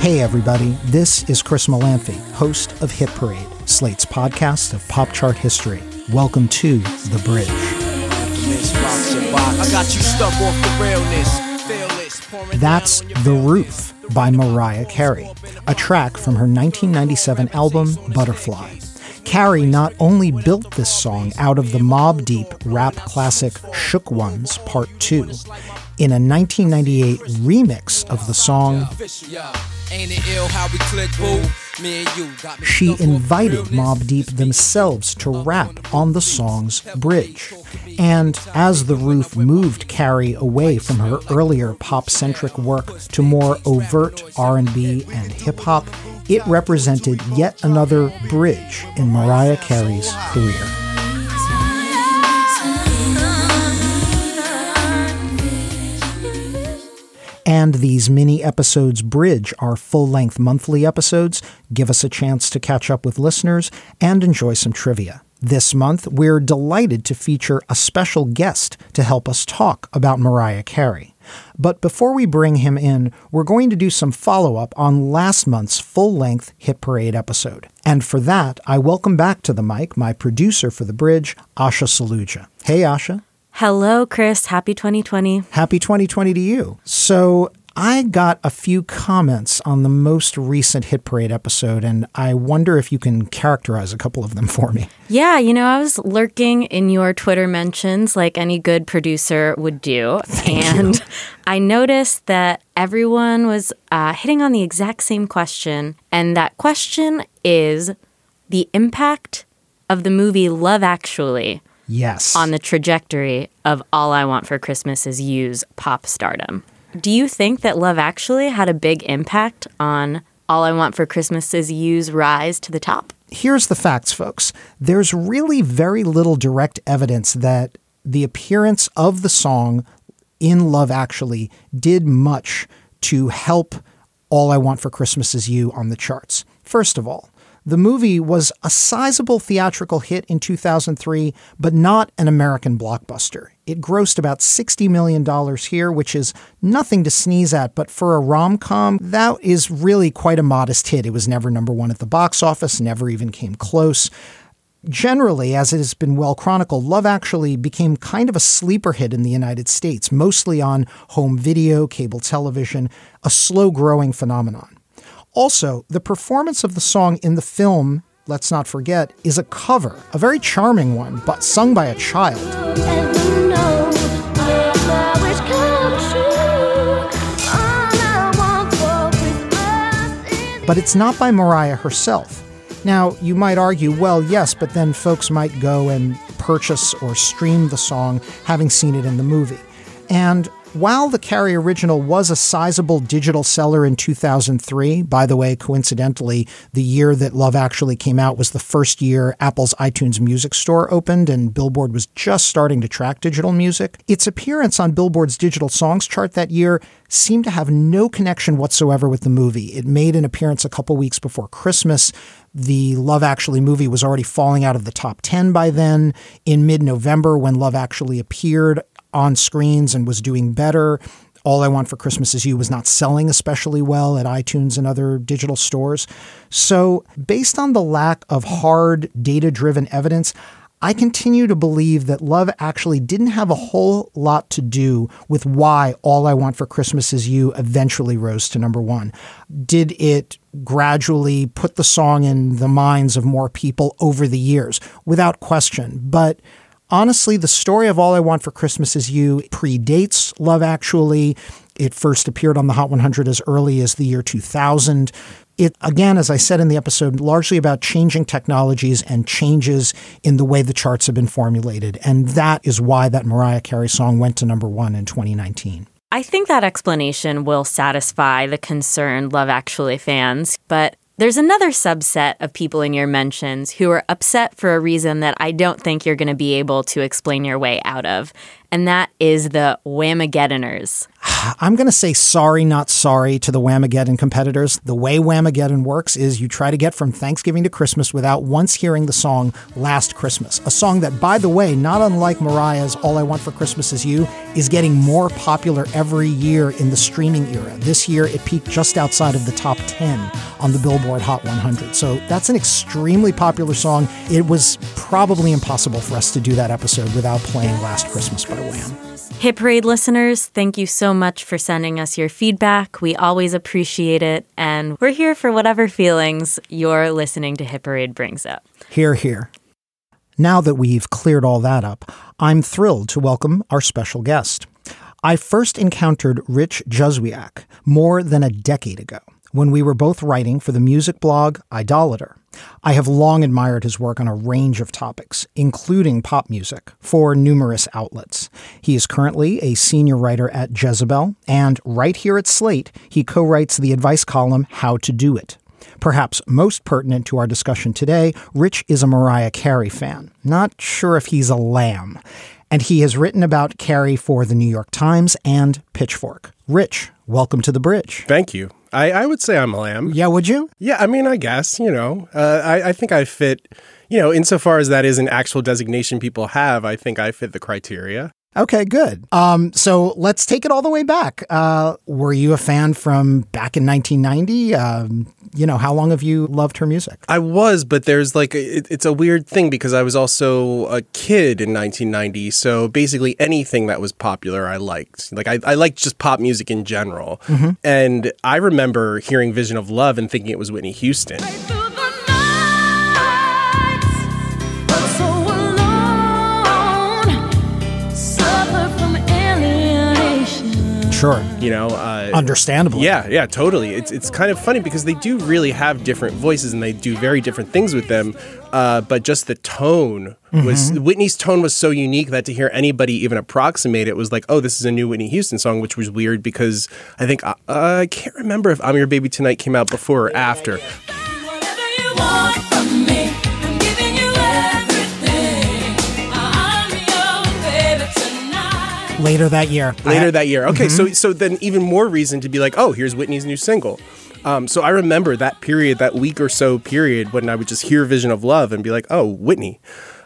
Hey, everybody, this is Chris Molanphy, host of Hit Parade, Slate's podcast of pop chart history. Welcome to The Bridge. That's The Roof by Mariah Carey, a track from her 1997 album Butterfly. Carey not only built this song out of the Mobb Deep rap classic Shook Ones Part 2, in a 1998 remix of the song, she invited Mobb Deep themselves to rap on the song's bridge. And as The Roof moved Carey away from her earlier pop-centric work to more overt R&B and hip-hop, it represented yet another bridge in Mariah Carey's career. And these mini episodes bridge our full length monthly episodes, give us a chance to catch up with listeners, and enjoy some trivia. This month, we're delighted to feature a special guest to help us talk about Mariah Carey. But before we bring him in, we're going to do some follow up on last month's full length Hit Parade episode. And for that, I welcome back to the mic my producer for the bridge, Asha Saluja. Hey, Asha. Hello, Chris. Happy 2020. Happy 2020 to you. So, I got a few comments on the most recent Hit Parade episode, and I wonder if you can characterize a couple of them for me. Yeah, you know, I was lurking in your Twitter mentions like any good producer would do. Thank and you. I noticed that everyone was uh, hitting on the exact same question. And that question is the impact of the movie Love Actually Yes. on the trajectory of All I Want for Christmas Is You's pop stardom. Do you think that Love Actually had a big impact on All I Want for Christmas Is You's rise to the top? Here's the facts, folks. There's really very little direct evidence that the appearance of the song in Love Actually did much to help All I Want for Christmas Is You on the charts. First of all, the movie was a sizable theatrical hit in 2003, but not an American blockbuster. It grossed about $60 million here, which is nothing to sneeze at, but for a rom com, that is really quite a modest hit. It was never number one at the box office, never even came close. Generally, as it has been well chronicled, Love Actually became kind of a sleeper hit in the United States, mostly on home video, cable television, a slow growing phenomenon. Also, the performance of the song in the film, let's not forget, is a cover, a very charming one, but sung by a child. But it's not by Mariah herself. Now, you might argue, well, yes, but then folks might go and purchase or stream the song having seen it in the movie. And while the Carey original was a sizable digital seller in 2003, by the way, coincidentally, the year that Love Actually came out was the first year Apple's iTunes Music Store opened and Billboard was just starting to track digital music, its appearance on Billboard's digital songs chart that year seemed to have no connection whatsoever with the movie. It made an appearance a couple weeks before Christmas. The Love Actually movie was already falling out of the top 10 by then. In mid November, when Love Actually appeared on screens and was doing better, All I Want for Christmas Is You was not selling especially well at iTunes and other digital stores. So, based on the lack of hard, data driven evidence, I continue to believe that love actually didn't have a whole lot to do with why All I Want for Christmas Is You eventually rose to number one. Did it gradually put the song in the minds of more people over the years? Without question. But honestly, the story of All I Want for Christmas Is You predates Love Actually. It first appeared on the Hot 100 as early as the year 2000. It, again, as I said in the episode, largely about changing technologies and changes in the way the charts have been formulated. And that is why that Mariah Carey song went to number one in 2019. I think that explanation will satisfy the concerned Love Actually fans, but there's another subset of people in your mentions who are upset for a reason that I don't think you're going to be able to explain your way out of, and that is the Whamageddoners. I'm going to say sorry, not sorry to the Whamageddon competitors. The way Whamageddon works is you try to get from Thanksgiving to Christmas without once hearing the song Last Christmas. A song that, by the way, not unlike Mariah's All I Want for Christmas Is You, is getting more popular every year in the streaming era. This year, it peaked just outside of the top 10 on the Billboard Hot 100. So that's an extremely popular song. It was probably impossible for us to do that episode without playing Last Christmas by Wham. Hit Parade listeners, thank you so much for sending us your feedback. We always appreciate it, and we're here for whatever feelings your listening to Hit Parade brings up. Here, here. Now that we've cleared all that up, I'm thrilled to welcome our special guest. I first encountered Rich Juzwiak more than a decade ago when we were both writing for the music blog Idolater. I have long admired his work on a range of topics, including pop music, for numerous outlets. He is currently a senior writer at Jezebel, and right here at Slate, he co writes the advice column How to Do It. Perhaps most pertinent to our discussion today, Rich is a Mariah Carey fan. Not sure if he's a lamb. And he has written about Carey for the New York Times and Pitchfork. Rich, welcome to the bridge. Thank you. I, I would say I'm a lamb. Yeah, would you? Yeah, I mean, I guess, you know, uh, I, I think I fit, you know, insofar as that is an actual designation people have, I think I fit the criteria. Okay, good. Um, so let's take it all the way back. Uh, were you a fan from back in 1990? Um, you know, how long have you loved her music? I was, but there's like, it, it's a weird thing because I was also a kid in 1990. So basically anything that was popular, I liked. Like, I, I liked just pop music in general. And I remember hearing Vision of Love and thinking it was Whitney Houston. Sure. You know, uh, Understandably. Yeah, yeah, totally. It's it's kind of funny because they do really have different voices and they do very different things with them. Uh, but just the tone was Whitney's tone was so unique that to hear anybody even approximate it was like, oh, this is a new Whitney Houston song, which was weird because I think uh, I can't remember if "I'm Your Baby Tonight" came out before or after. Later that year. later I- that year. Okay, so so then even more reason to be like, oh, here's Whitney's new single. Um, so I remember that period, that week or so period, when I would just hear "Vision of Love" and be like, oh, Whitney.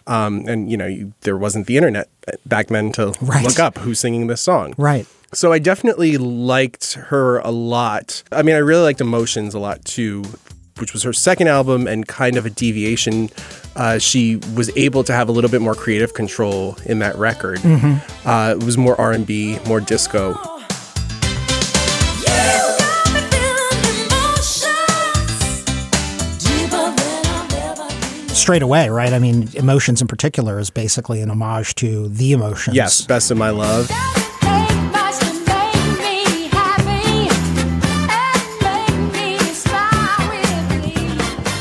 Um, and you know, you, there wasn't the internet back then to Right. look up who's singing this song. Right. So I definitely liked her a lot. I mean, I really liked Emotions a lot too, which was her second album and kind of a deviation. Uh, she was able to have a little bit more creative control in that record. Uh, it was more R and B, more disco. You got me feeling emotions deeper than I've ever been. Straight away, right? I mean, Emotions in particular is basically an homage to the emotions. Yes, best of my love.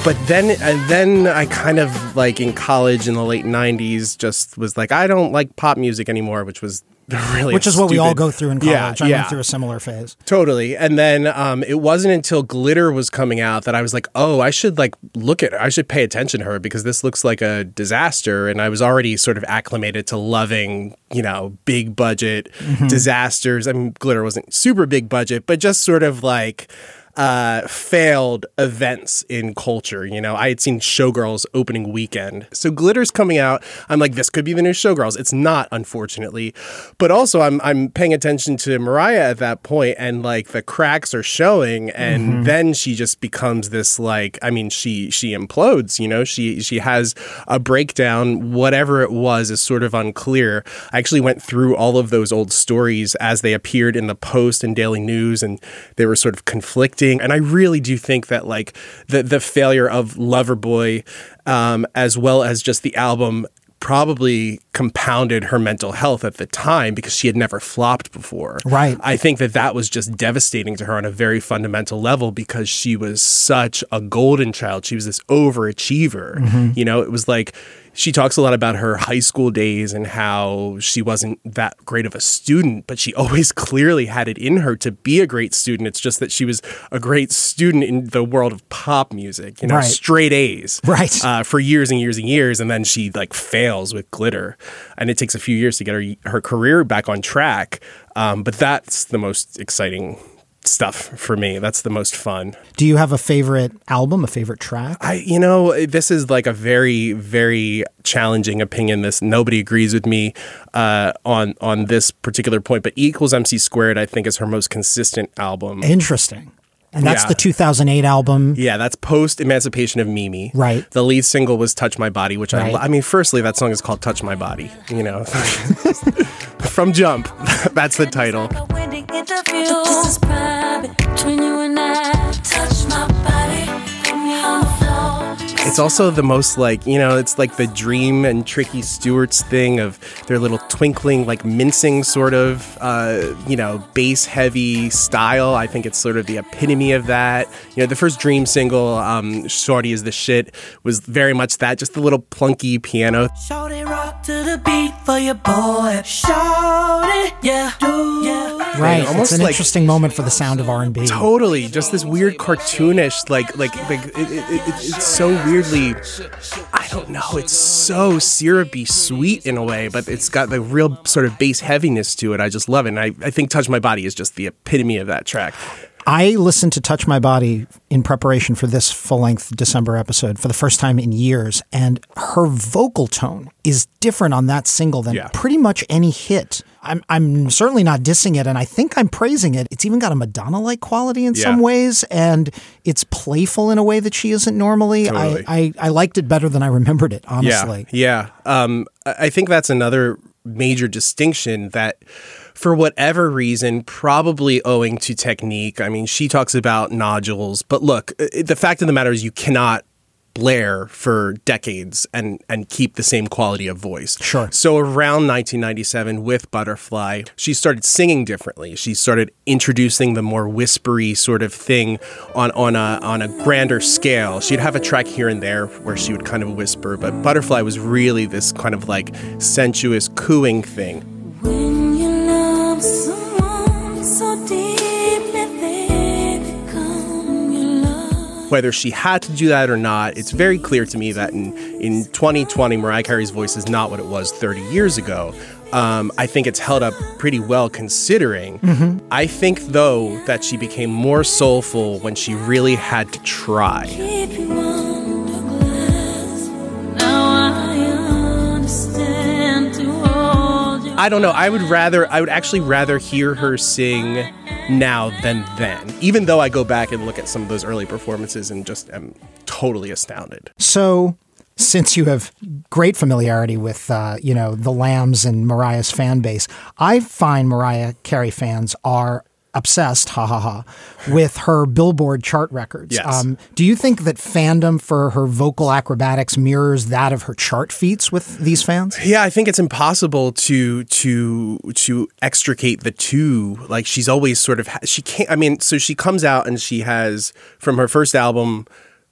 But then, and then I kind of like in college in the late '90s, just was like, I don't like pop music anymore, which was really Which is what we all go through in Yeah, college. I yeah. went through a similar phase. Totally. And then um, it wasn't until Glitter was coming out that I was like, oh, I should like look at her. I should pay attention to her because this looks like a disaster. And I was already sort of acclimated to loving, you know, big budget disasters. I mean, Glitter wasn't super big budget, but just sort of like uh, failed events in culture. You know, I had seen Showgirls opening weekend. So Glitter's coming out. I'm like, this could be the new Showgirls. It's not, unfortunately. But also I'm I'm paying attention to Mariah at that point and like the cracks are showing and then she just becomes this like I mean she she implodes, you know. She she has a breakdown whatever it was is sort of unclear. I actually went through all of those old stories as they appeared in the Post and Daily News and they were sort of conflicting and I really do think that like the the failure of Loverboy um as well as just the album probably compounded her mental health at the time because she had never flopped before. Right. I think that that was just devastating to her on a very fundamental level because she was such a golden child. She was this overachiever. Mm-hmm. You know, it was like she talks a lot about her high school days and how she wasn't that great of a student, but she always clearly had it in her to be a great student. It's just that she was a great student in the world of pop music, you know, Right. straight A's Right. uh, for years and years and years, and then she like fails with glitter, and it takes a few years to get her her career back on track. Um, but that's the most exciting stuff for me. That's the most fun. Do you have a favorite album, a favorite track? I, you know, this is like a very, very challenging opinion. This nobody agrees with me uh, on on this particular point, but E equals MC squared, I think, is her most consistent album. Interesting. And that's Yeah. the 2008 album. Yeah, that's post Emancipation of Mimi. Right. The lead single was "Touch My Body," which I, Right. lo- I mean, firstly, that song is called "Touch My Body." You know, from Jump, that's the title. Winning interview. This is private between you and I. Touch my body, It's also the most like you know, it's like the Dream and Tricky Stewart's thing of their little twinkling, like mincing sort of, uh, you know, bass heavy style. I think it's sort of the epitome of that. You know, the first Dream single, um, "Shorty is the Shit," was very much that, just the little plunky piano. Shorty rock to the beat for your boy. Shorty, yeah, do yeah. Right. almost it's an like- interesting moment for the sound of R&B. Totally, just this weird cartoonish, like, like, like it, it, it, it's so weirdly, I don't know, it's so syrupy sweet in a way, but it's got the real sort of bass heaviness to it. I just love it, and I, I think "Touch My Body" is just the epitome of that track. I listened to Touch My Body in preparation for this full length December episode for the first time in years, and her vocal tone is different on that single than Yeah. pretty much any hit. I'm, I'm certainly not dissing it, and I think I'm praising it. It's even got a Madonna like quality in some ways, and it's playful in a way that she isn't normally. Totally. I, I, I liked it better than I remembered it, honestly. Yeah, yeah. Um, I I think that's another major distinction that, for whatever reason, probably owing to technique. I mean, she talks about nodules, but look, the fact of the matter is, you cannot blare for decades and and keep the same quality of voice. Sure. So around 1997 with Butterfly, she started singing differently. She started introducing the more whispery sort of thing on on a on a grander scale. She'd have a track here and there where she would kind of whisper, but Butterfly was really this kind of like sensuous cooing thing. Whether she had to do that or not, it's very clear to me that in, in 2020, Mariah Carey's voice is not what it was 30 years ago. Um, I think it's held up pretty well considering. I think, though, that she became more soulful when she really had to try. Keep you under glass. Now I understand to hold you. I don't know. I would rather, I would actually rather hear her sing now than then, even though I go back and look at some of those early performances and just am totally astounded. So, since you have great familiarity with, uh, you know, the Lambs and Mariah's fan base, I find Mariah Carey fans are obsessed, ha ha ha, with her Billboard chart records. Um, do you think that fandom for her vocal acrobatics mirrors that of her chart feats with these fans? Yeah, I think it's impossible to to to extricate the two. Like she's always sort of she can't. I mean, so she comes out and she has from her first album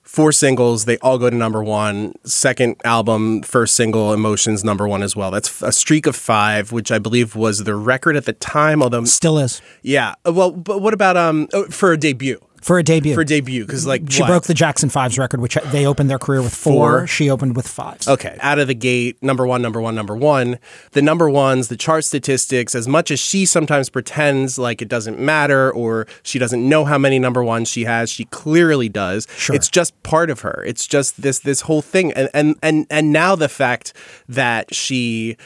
four singles. They all go to number one. Second album, first single, Emotions, number one as well. That's a streak of five, which I believe was the record at the time. Although, Still is yeah. Well, but what about um oh, for a debut? For a debut. For a debut, because like she what? broke the Jackson Fives record, which they opened their career with four. Four. She opened with fives. Okay, out of the gate, number one, number one, number one. The number ones, the chart statistics, as much as she sometimes pretends like it doesn't matter or she doesn't know how many number ones she has, she clearly does. Sure. It's just part of her. It's just this this whole thing. And and and and now the fact that she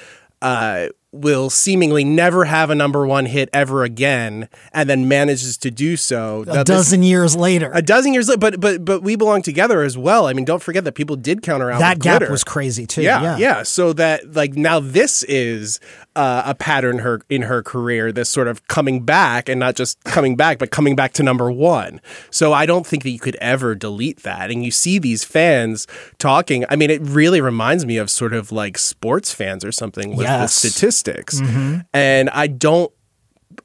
uh will seemingly never have a number one hit ever again, and then manages to do so A That this- dozen years later. a dozen years later. But but but we belong together as well. I mean, don't forget that people did counter out that gap glitter. was crazy too. Yeah, Yeah. yeah, So that like now this is uh, a pattern her in her career. This sort of coming back and not just coming back, but coming back to number one. So I don't think that you could ever delete that. And you see these fans talking. I mean, it really reminds me of sort of like sports fans or something with the Statistics. And I don't.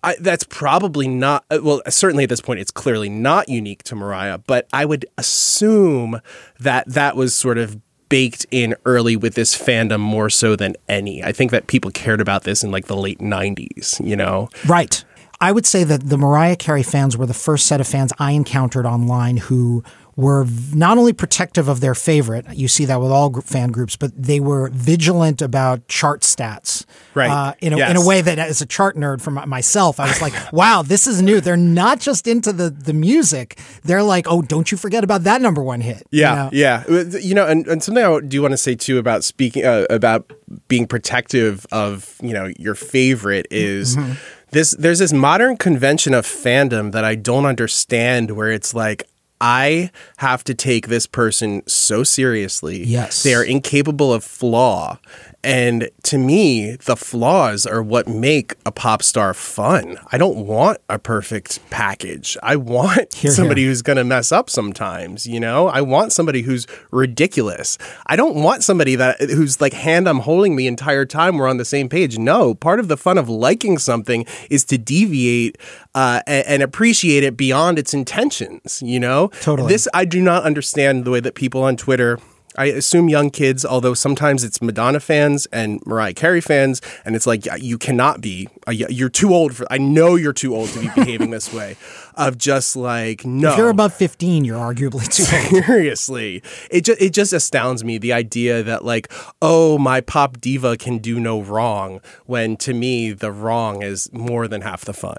I, that's probably not uh, well certainly at this point it's clearly not unique to mariah but i would assume that that was sort of baked in early with this fandom more so than any i think that people cared about this in like the late 90s you know Right. I would say that the Mariah Carey fans were the first set of fans I encountered online who were not only protective of their favorite, you see that with all fan groups, but they were vigilant about chart stats. Right. Uh, in, a, in a way that, as a chart nerd for myself, I was like, wow, this is new. They're not just into the, the music. They're like, oh, don't you forget about that number one hit. you Yeah, know? yeah. You know, and, and something I do want to say too about speaking uh, about being protective of you know your favorite is Mm-hmm. this. There's this modern convention of fandom that I don't understand, where it's like. I have to take this person so seriously. Yes. They are incapable of flaw. And to me, the flaws are what make a pop star fun. I don't want a perfect package. I want Hear, somebody hear. who's going to mess up sometimes, you know? I want somebody who's ridiculous. I don't want somebody that whose like hand I'm holding the entire time we're on the same page. No, part of the fun of liking something is to deviate uh, and, and appreciate it beyond its intentions, you know? Totally. This I do not understand the way that people on Twitter I assume young kids, although sometimes it's Madonna fans and Mariah Carey fans, and it's like you cannot be. uh, You're too old for. I know you're too old to be behaving this way. Of just like no, If you're above 15, you're arguably too old. seriously, it just it just astounds me the idea that like oh my pop diva can do no wrong when to me the wrong is more than half the fun.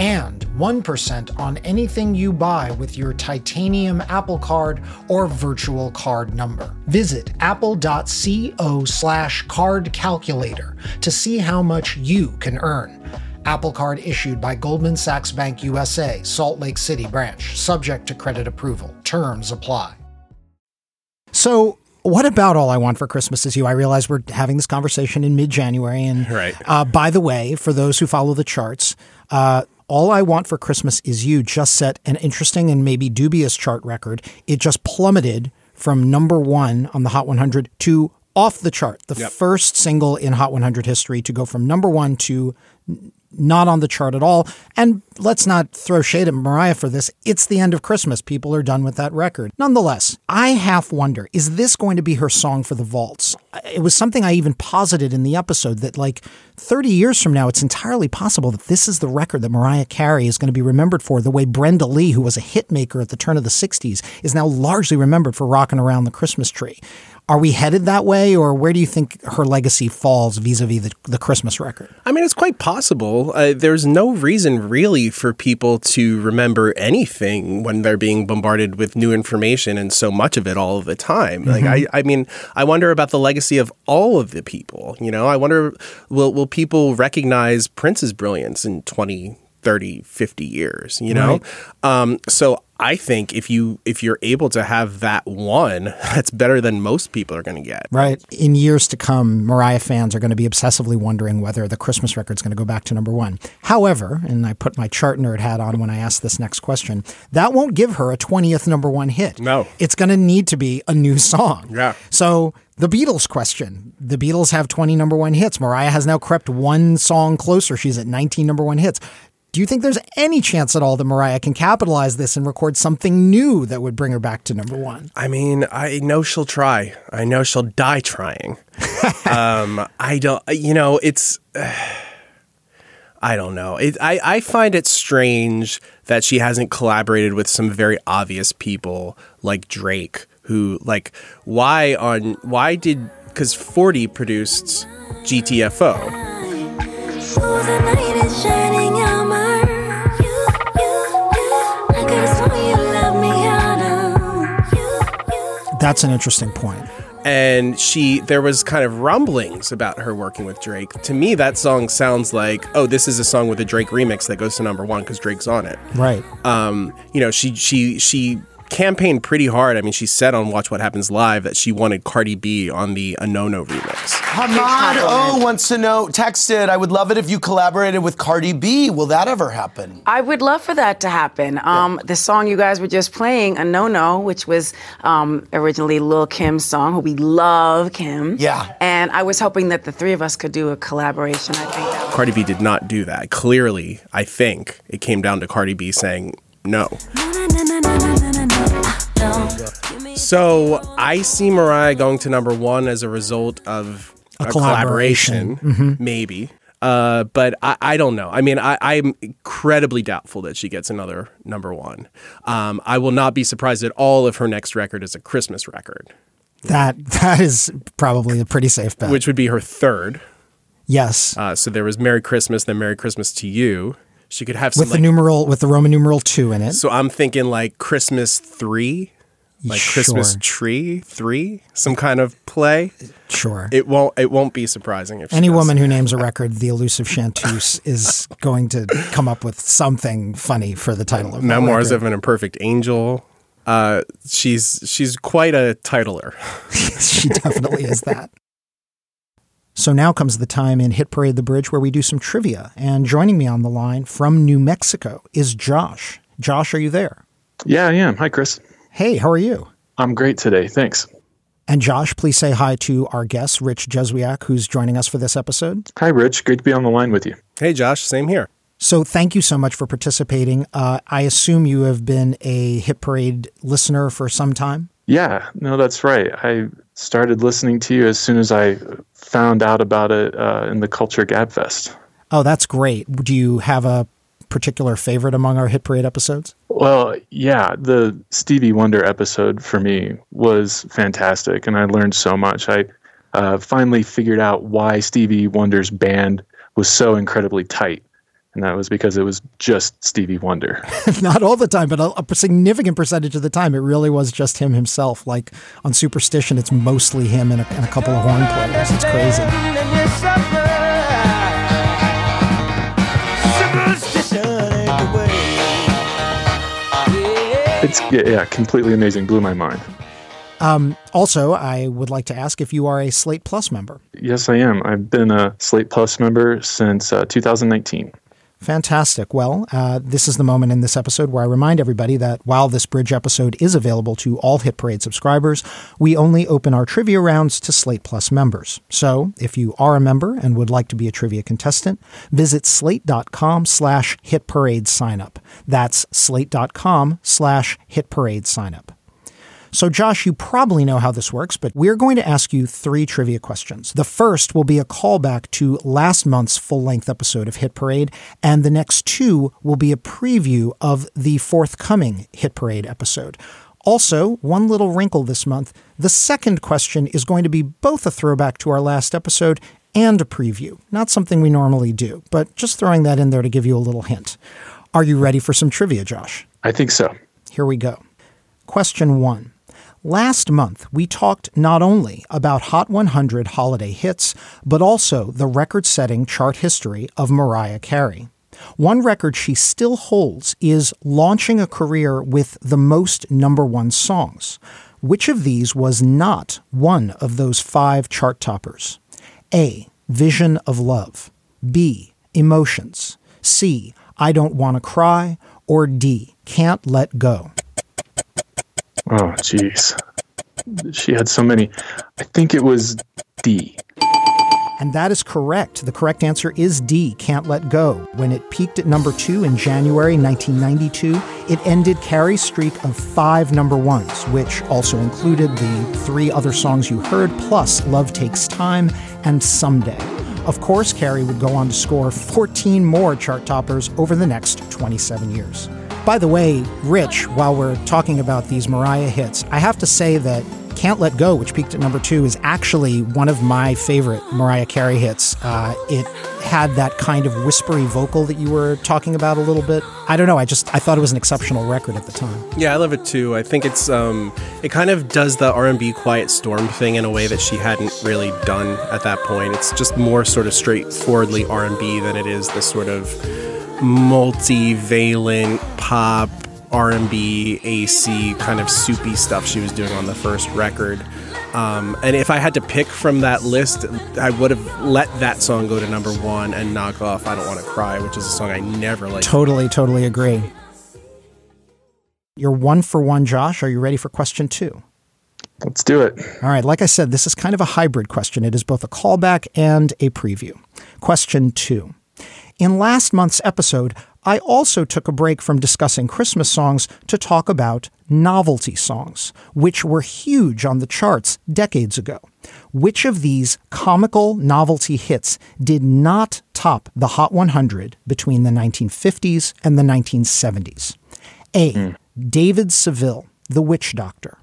and 1% on anything you buy with your titanium Apple Card or virtual card number. Visit apple.co slash card calculator to see how much you can earn. Apple Card issued by Goldman Sachs Bank USA, Salt Lake City branch, subject to credit approval. Terms apply. So, what about All I Want for Christmas Is You? I realize we're having this conversation in mid January. And Right. uh, by the way, for those who follow the charts, uh, All I Want for Christmas Is You just set an interesting and maybe dubious chart record. It just plummeted from number one on the Hot 100 to off the chart. The first single in Hot 100 history to go from number one to not on the chart at all. And let's not throw shade at Mariah for this. It's the end of Christmas. People are done with that record. Nonetheless, I half wonder is this going to be her song for the vaults? It was something I even posited in the episode that, like, 30 years from now, it's entirely possible that this is the record that Mariah Carey is going to be remembered for, the way Brenda Lee, who was a hit maker at the turn of the 60s, is now largely remembered for rocking around the Christmas tree. Are we headed that way, or where do you think her legacy falls vis a vis the, the Christmas record? I mean, it's quite possible. Uh, there's no reason really for people to remember anything when they're being bombarded with new information and so much of it all of the time. Like, I, I mean, I wonder about the legacy of all of the people. You know, I wonder will will people recognize Prince's brilliance in 20, 30, 50 years? You know, um, so. I think if you if you're able to have that one, that's better than most people are going to get. Right. In years to come, Mariah fans are going to be obsessively wondering whether the Christmas record's going to go back to number one. However, and I put my chart nerd hat on when I asked this next question, that won't give her a 20th number one hit. No. It's going to need to be a new song. Yeah. So the Beatles question. The Beatles have 20 number one hits. Mariah has now crept one song closer. She's at 19 number one hits. Do you think there's any chance at all that Mariah can capitalize this and record something new that would bring her back to number one? I mean, I know she'll try. I know she'll die trying. um, I don't, you know, it's, I don't know. It, I, I find it strange that she hasn't collaborated with some very obvious people like Drake, who like why on why did because 40 produced GTFO. That's an interesting point. and she there was kind of rumblings about her working with Drake. To me, that song sounds like oh, this is a song with a Drake remix that goes to number one because Drake's on it. Right. Um, you know, she she she campaigned pretty hard. I mean, she said on Watch What Happens Live that she wanted Cardi B on the "A No No remix. Hamad O wants to know, texted, I would love it if you collaborated with Cardi B. Will that ever happen? I would love for that to happen. Um, The song you guys were just playing, A No No, which was um, originally Lil Kim's song, who we love Kim. Yeah. And I was hoping that the three of us could do a collaboration. I think that Cardi B did not do that. Clearly, I think it came down to Cardi B saying no. So I see Mariah going to number one as a result of A a, collaboration. collaboration, maybe. Uh, but I, I don't know. I mean, I, I'm incredibly doubtful that she gets another number one. Um, I will not be surprised at all if her next record is a Christmas record, That that is probably a pretty safe bet. which would be her third. yes. Uh, so there was Merry Christmas, then Merry Christmas to You. She could have some with like, the numeral with the Roman numeral two in it. So I'm thinking like Christmas three, like Christmas tree three, some kind of play. Sure. It won't. It won't be surprising if Any does. woman who names a record the elusive chanteuse is going to come up with something funny for the title of Memoirs of an Imperfect Angel. Uh, she's she's quite a titler. she definitely is that. So now comes the time in Hit Parade the Bridge where we do some trivia. And joining me on the line from New Mexico is Josh. Josh, are you there? Yeah, I am. Hi, Chris. Hey, how are you? I'm great today. Thanks. And Josh, please say hi to our guest, Rich Juzwiak, who's joining us for this episode. Hi, Rich. Great to be on the line with you. Hey, Josh. Same here. So thank you so much for participating. Uh, I assume you have been a Hit Parade listener for some time. Yeah, no, that's right. I started listening to you as soon as I found out about it uh, in the Culture Gabfest. Oh, that's great. Do you have a particular favorite among our Hit Parade episodes? Well, yeah, the Stevie Wonder episode for me was fantastic, and I learned so much. I uh, finally figured out why Stevie Wonder's band was so incredibly tight, and that was because it was just Stevie Wonder. Not all the time, but a, a significant percentage of the time, it really was just him himself. Like on Superstition, it's mostly him and a, and a couple of horn players. It's crazy. It's yeah, yeah, completely amazing. Blew my mind. Um, also, I would like to ask if you are a Slate Plus member. Yes, I am. I've been a Slate Plus member since uh, 2019. Fantastic. Well, uh, this is the moment in this episode where I remind everybody that while this bridge episode is available to all Hit Parade subscribers, we only open our trivia rounds to Slate Plus members. So if you are a member and would like to be a trivia contestant, visit slate.com slash hit parade sign up. That's slate.com slash hit parade sign up. So, Josh, you probably know how this works, but we're going to ask you three trivia questions. The first will be a callback to last month's full length episode of Hit Parade, and the next two will be a preview of the forthcoming Hit Parade episode. Also, one little wrinkle this month the second question is going to be both a throwback to our last episode and a preview. Not something we normally do, but just throwing that in there to give you a little hint. Are you ready for some trivia, Josh? I think so. Here we go. Question one. Last month, we talked not only about Hot 100 holiday hits, but also the record setting chart history of Mariah Carey. One record she still holds is launching a career with the most number one songs. Which of these was not one of those five chart toppers? A. Vision of Love. B. Emotions. C. I Don't Want to Cry. Or D. Can't Let Go. Oh, jeez. She had so many. I think it was D. And that is correct. The correct answer is D, Can't Let Go. When it peaked at number two in January 1992, it ended Carey's streak of five number ones, which also included the three other songs you heard, plus Love Takes Time and Someday. Of course, Carrie would go on to score 14 more chart toppers over the next 27 years. By the way, Rich, while we're talking about these Mariah hits, I have to say that Can't Let Go, which peaked at number two, is actually one of my favorite Mariah Carey hits. Uh, it had that kind of whispery vocal that you were talking about a little bit. I don't know. I just I thought it was an exceptional record at the time. Yeah, I love it too. I think it's um, it kind of does the R and B Quiet Storm thing in a way that she hadn't really done at that point. It's just more sort of straightforwardly R and B than it is this sort of multivalent pop R&B AC kind of soupy stuff she was doing on the first record. Um, and if I had to pick from that list, I would have let that song go to number one and knock off "I Don't Want to Cry," which is a song I never liked. Totally, totally agree. You're one for one, Josh. Are you ready for question two? Let's do it. All right. Like I said, this is kind of a hybrid question. It is both a callback and a preview. Question two. In last month's episode, I also took a break from discussing Christmas songs to talk about novelty songs, which were huge on the charts decades ago. Which of these comical novelty hits did not top the Hot 100 between the 1950s and the 1970s? A. Hmm. David Seville, The Witch Doctor.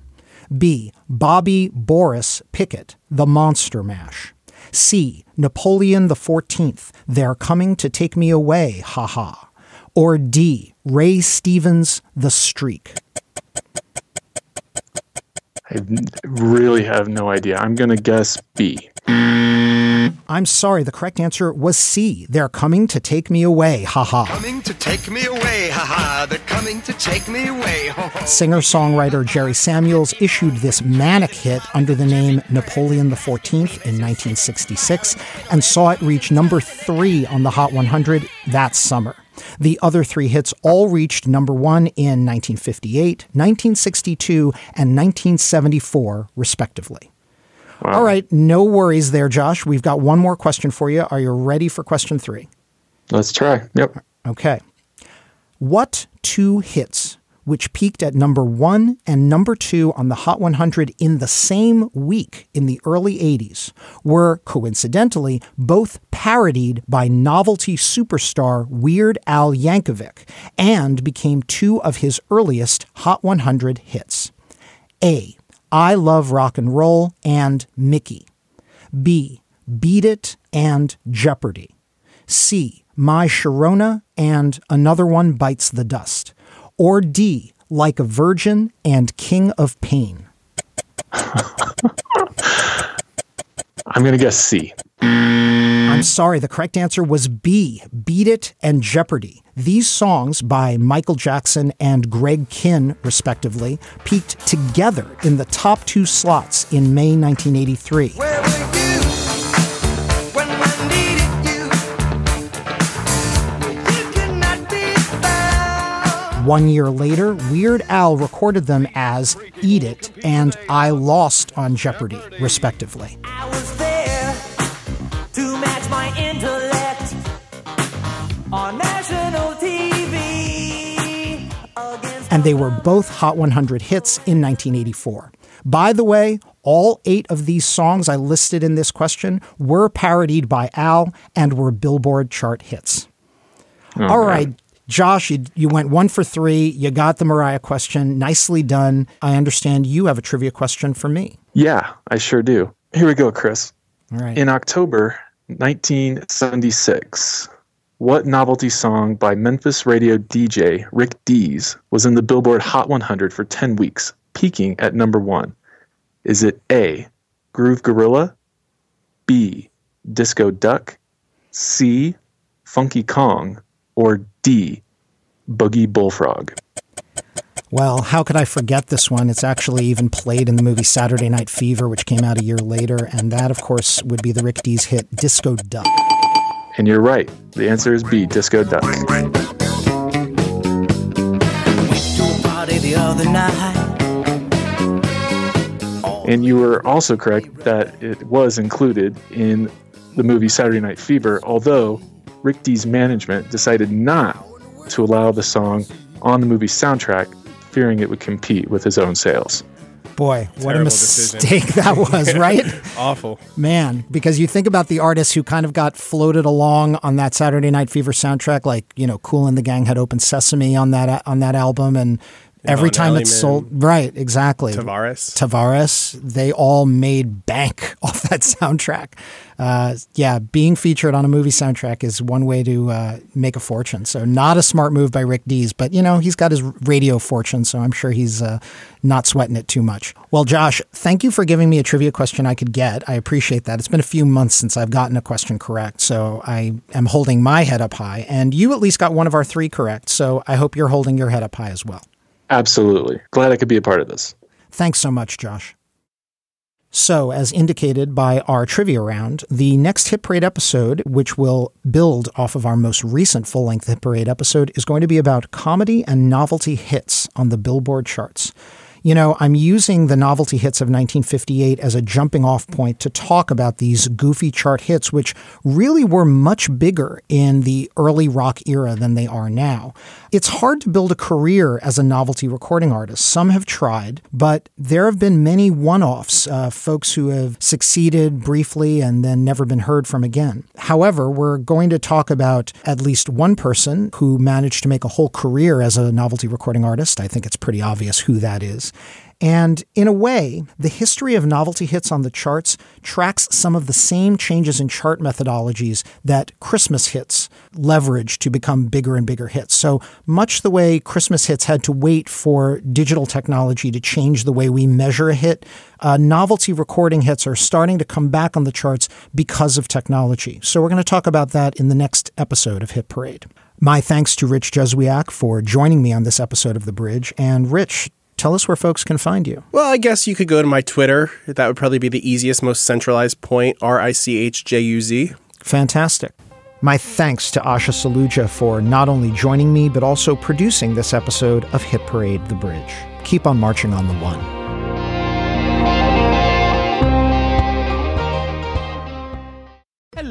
B. Bobby Boris Pickett, The Monster Mash. C. Napoleon XIV, They're Coming to Take Me Away, haha. Or D. Ray Stevens, The Streak. I really have no idea. I'm going to guess B. I'm sorry, the correct answer was C. They're coming to take me away, haha. Coming to take me away, haha. They're coming to take me away. Singer songwriter Jerry Samuels issued this manic hit under the name Napoleon XIV in 1966 and saw it reach number three on the Hot 100 that summer. The other three hits all reached number one in 1958, 1962, and 1974, respectively. All right, no worries there, Josh. We've got one more question for you. Are you ready for question three? Let's try. Yep. Okay. What two hits, which peaked at number one and number two on the Hot 100 in the same week in the early 80s, were coincidentally both parodied by novelty superstar Weird Al Yankovic and became two of his earliest Hot 100 hits? A. I Love Rock and Roll and Mickey. B. Beat It and Jeopardy. C. My Sharona and Another One Bites the Dust. Or D. Like a Virgin and King of Pain. I'm going to guess C. I'm sorry, the correct answer was B. Beat It and Jeopardy. These songs by Michael Jackson and Greg Kihn, respectively, peaked together in the top two slots in May 1983. One year later, Weird Al recorded them as Eat It and I Lost on Jeopardy, respectively. to match my intellect on national TV. and they were both Hot 100 hits in 1984. By the way, all eight of these songs I listed in this question were parodied by Al and were Billboard chart hits. Oh, all right, Josh, you, you went one for three. You got the Mariah question. Nicely done. I understand you have a trivia question for me. Yeah, I sure do. Here we go, Chris. All right. In October 1976, what novelty song by Memphis radio DJ Rick Dees was in the Billboard Hot 100 for 10 weeks, peaking at number one? Is it A, Groove Gorilla, B, Disco Duck, C, Funky Kong, or D, Boogie Bullfrog? Well, how could I forget this one? It's actually even played in the movie Saturday Night Fever, which came out a year later. And that, of course, would be the Rick Dees hit Disco Duck. And you're right. The answer is B, Disco Duck. Party the other night. And you were also correct that it was included in the movie Saturday Night Fever, although Rick Dees management decided not to allow the song on the movie soundtrack, fearing it would compete with his own sales. Boy, what a Terrible decision. mistake that was, right? Awful. Man, because you think about the artists who kind of got floated along on that Saturday Night Fever soundtrack, like you know, Kool and the Gang had Open Sesame on that on that album, and every time it's sold, right? Exactly. Tavares. Tavares, they all made bank off that soundtrack. Uh, yeah, being featured on a movie soundtrack is one way to uh, make a fortune. So, not a smart move by Rick Dees, but you know, he's got his radio fortune, so I'm sure he's uh, not sweating it too much. Well, Josh, thank you for giving me a trivia question I could get. I appreciate that. It's been a few months since I've gotten a question correct, so I am holding my head up high. And you at least got one of our three correct, so I hope you're holding your head up high as well. Absolutely. Glad I could be a part of this. Thanks so much, Josh. So, as indicated by our trivia round, the next Hit Parade episode, which will build off of our most recent full length Hit Parade episode, is going to be about comedy and novelty hits on the Billboard charts. You know, I'm using the novelty hits of 1958 as a jumping off point to talk about these goofy chart hits, which really were much bigger in the early rock era than they are now. It's hard to build a career as a novelty recording artist. Some have tried, but there have been many one offs, uh, folks who have succeeded briefly and then never been heard from again. However, we're going to talk about at least one person who managed to make a whole career as a novelty recording artist. I think it's pretty obvious who that is. And in a way, the history of novelty hits on the charts tracks some of the same changes in chart methodologies that Christmas hits leverage to become bigger and bigger hits. So much the way Christmas hits had to wait for digital technology to change the way we measure a hit, uh, novelty recording hits are starting to come back on the charts because of technology. So we're going to talk about that in the next episode of Hit Parade. My thanks to Rich Juzwiak for joining me on this episode of The Bridge. And Rich, tell us where folks can find you. Well, I guess you could go to my Twitter. That would probably be the easiest, most centralized point. R I C H J U Z. Fantastic. My thanks to Asha Saluja for not only joining me, but also producing this episode of Hit Parade The Bridge. Keep on marching on the one.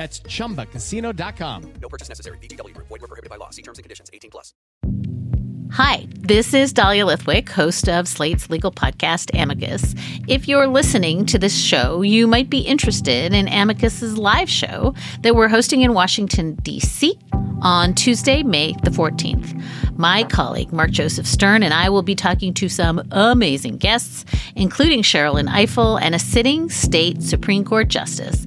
That's chumbacasino.com. No purchase necessary. VGW. Group. Void were prohibited by law. See terms and conditions. 18 plus. Hi, this is Dahlia Lithwick, host of Slate's legal podcast, Amicus. If you're listening to this show, you might be interested in Amicus's live show that we're hosting in Washington, D.C. on Tuesday, May the 14th. My colleague, Mark Joseph Stern, and I will be talking to some amazing guests, including Sherrilyn Ifill and a sitting state Supreme Court justice